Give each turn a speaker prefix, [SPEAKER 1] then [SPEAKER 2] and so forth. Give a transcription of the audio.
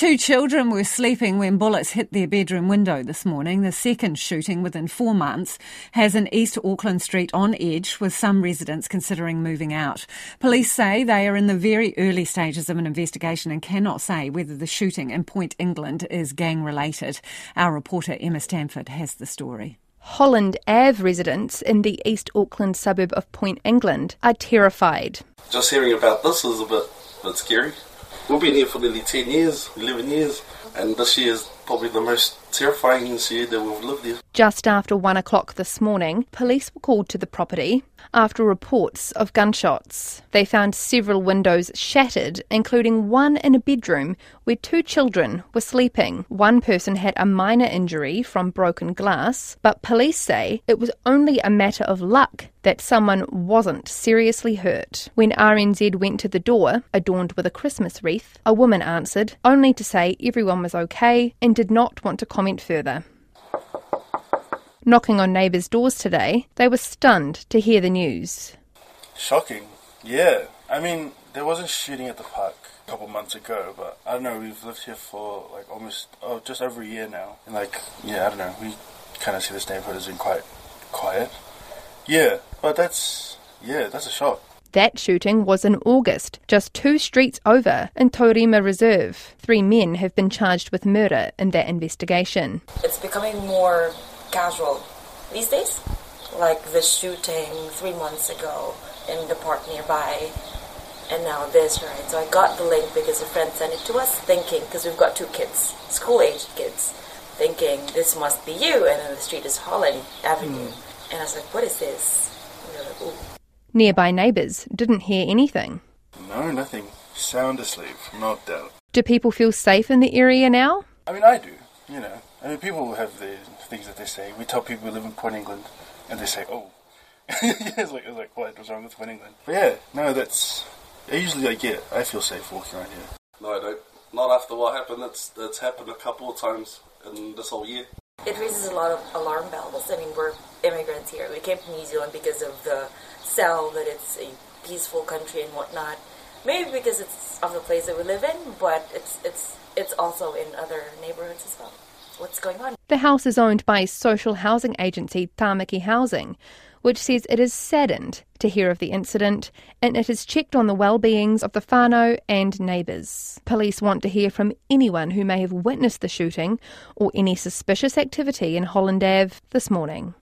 [SPEAKER 1] Two children were sleeping when bullets hit their bedroom window this morning. The second shooting within four months has an East Auckland street on edge, with some residents considering moving out. Police say they are in the very early stages of an investigation and cannot say whether the shooting in Point England is gang related. Our reporter Emma Stanford has the story.
[SPEAKER 2] Holland Ave residents in the East Auckland suburb of Point England are terrified.
[SPEAKER 3] Just hearing about this is a bit, bit scary. We've been here for nearly 10 years, 11 years, and this year is probably the most terrifying year that we've lived here.
[SPEAKER 2] Just after one o'clock this morning, police were called to the property after reports of gunshots. They found several windows shattered, including one in a bedroom where two children were sleeping. One person had a minor injury from broken glass, but police say it was only a matter of luck that someone wasn't seriously hurt. When RNZ went to the door, adorned with a Christmas wreath, a woman answered, only to say everyone was okay and did not want to comment further. Knocking on neighbours' doors today, they were stunned to hear the news.
[SPEAKER 4] Shocking, yeah. I mean, there wasn't shooting at the park a couple months ago, but I don't know, we've lived here for like almost, oh, just over a year now. And like, yeah, I don't know, we kind of see this neighborhood as being quite quiet. Yeah, but that's, yeah, that's a shock.
[SPEAKER 2] That shooting was in August, just two streets over in Taurima Reserve. Three men have been charged with murder in that investigation.
[SPEAKER 5] It's becoming more casual these days. Like the shooting three months ago in the park nearby, and now this, right? So I got the link because a friend sent it to us, thinking, because we've got two kids, school aged kids, thinking this must be you, and then the street is Holland Avenue. Mm. And I was like, what is this? And they're like, ooh.
[SPEAKER 2] Nearby neighbours didn't hear anything.
[SPEAKER 4] No, nothing. Sound asleep, no doubt.
[SPEAKER 2] Do people feel safe in the area now?
[SPEAKER 4] I mean, I do, you know. I mean, people have the things that they say. We tell people we live in Point England, and they say, oh. it's, like, it's like, what? was wrong with Point England? But yeah, no, that's. I usually, I get, I feel safe walking around here.
[SPEAKER 3] No, I don't. Not after what happened. It's, that's happened a couple of times in this whole year.
[SPEAKER 5] It raises a lot of alarm bells. I mean, we're immigrants here. We came from New Zealand because of the sell that it's a peaceful country and whatnot. Maybe because it's of the place that we live in, but it's it's it's also in other neighborhoods as well. What's going on?
[SPEAKER 2] The house is owned by social housing agency Tamaki Housing, which says it is saddened to hear of the incident and it has checked on the well-beings of the whānau and neighbours. Police want to hear from anyone who may have witnessed the shooting or any suspicious activity in Holland Ave this morning.